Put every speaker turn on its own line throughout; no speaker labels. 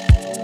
you.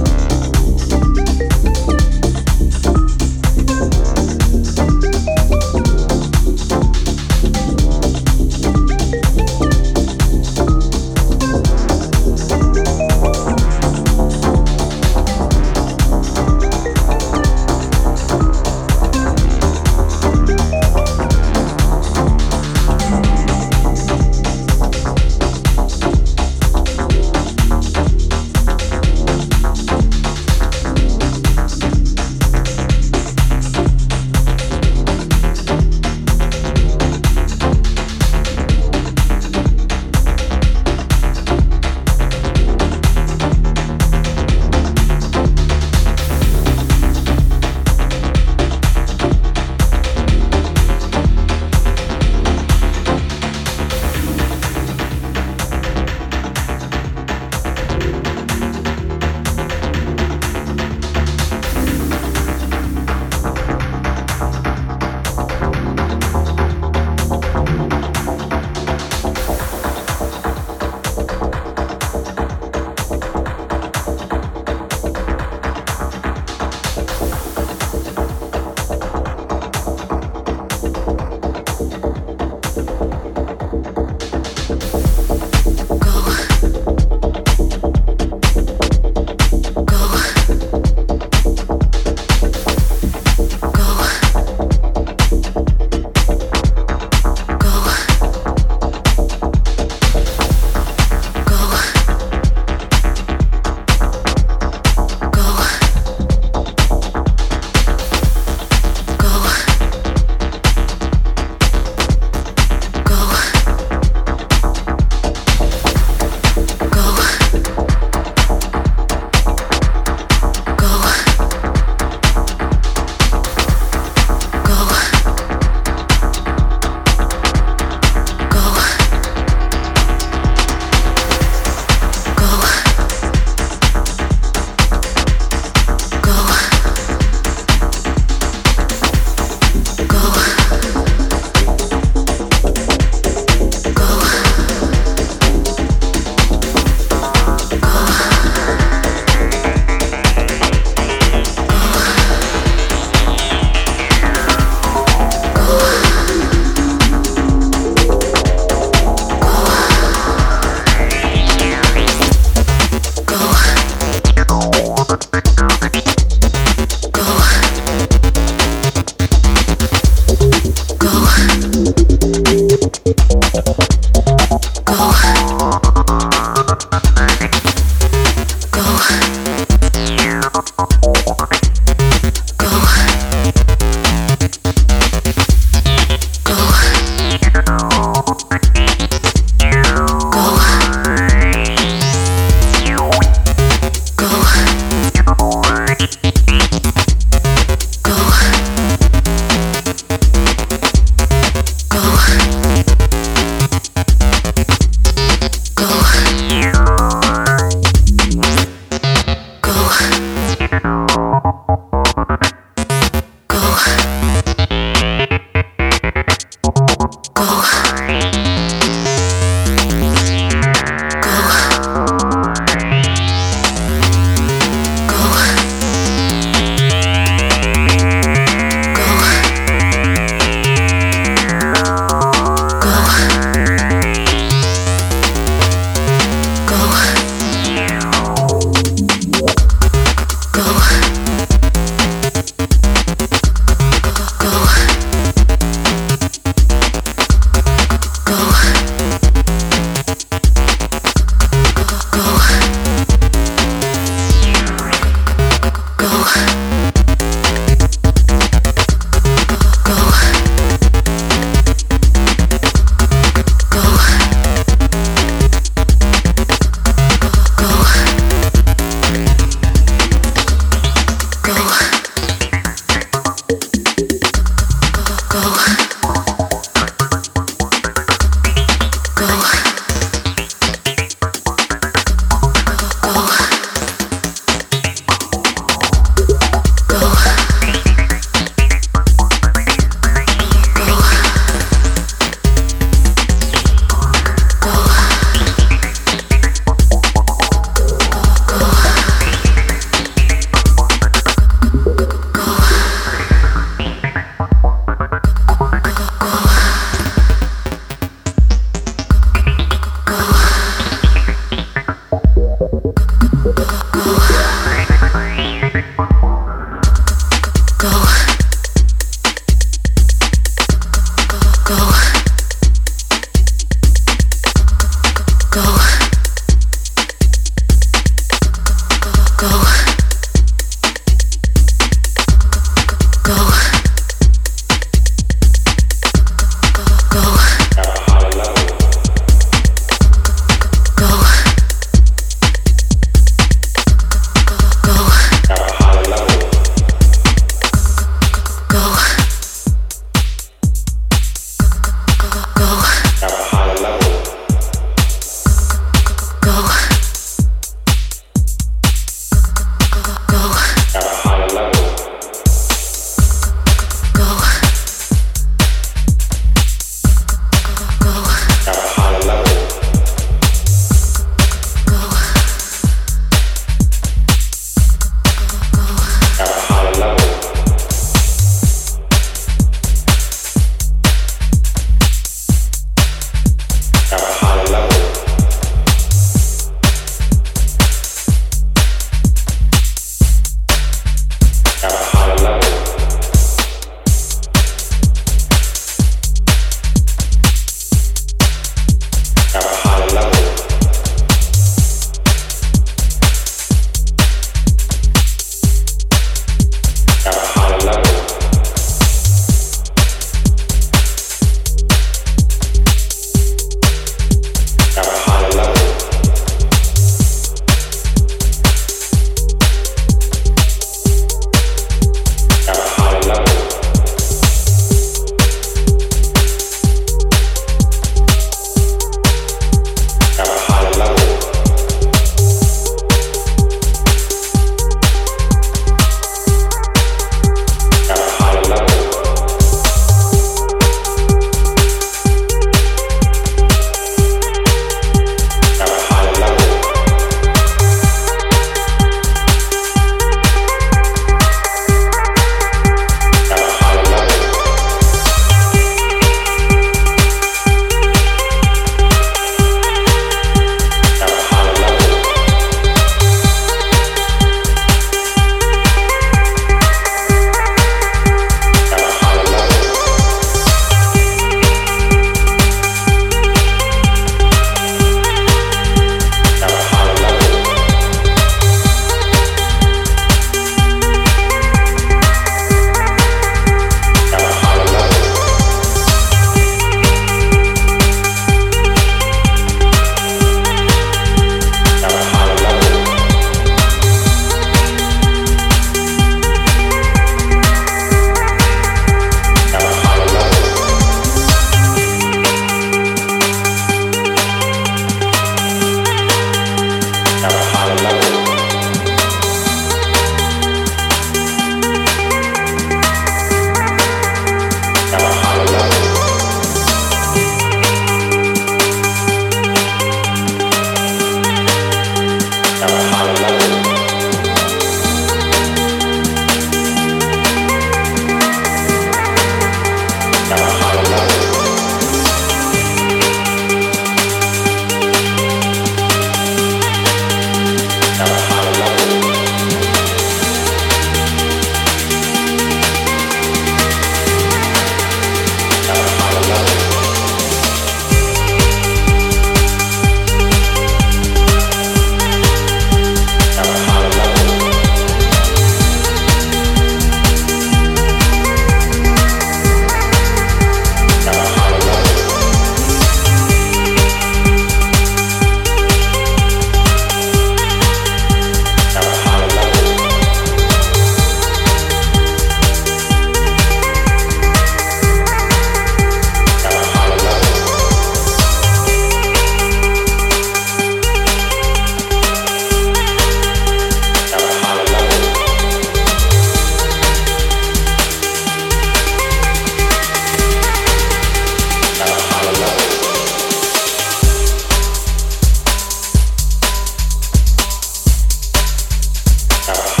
Uh.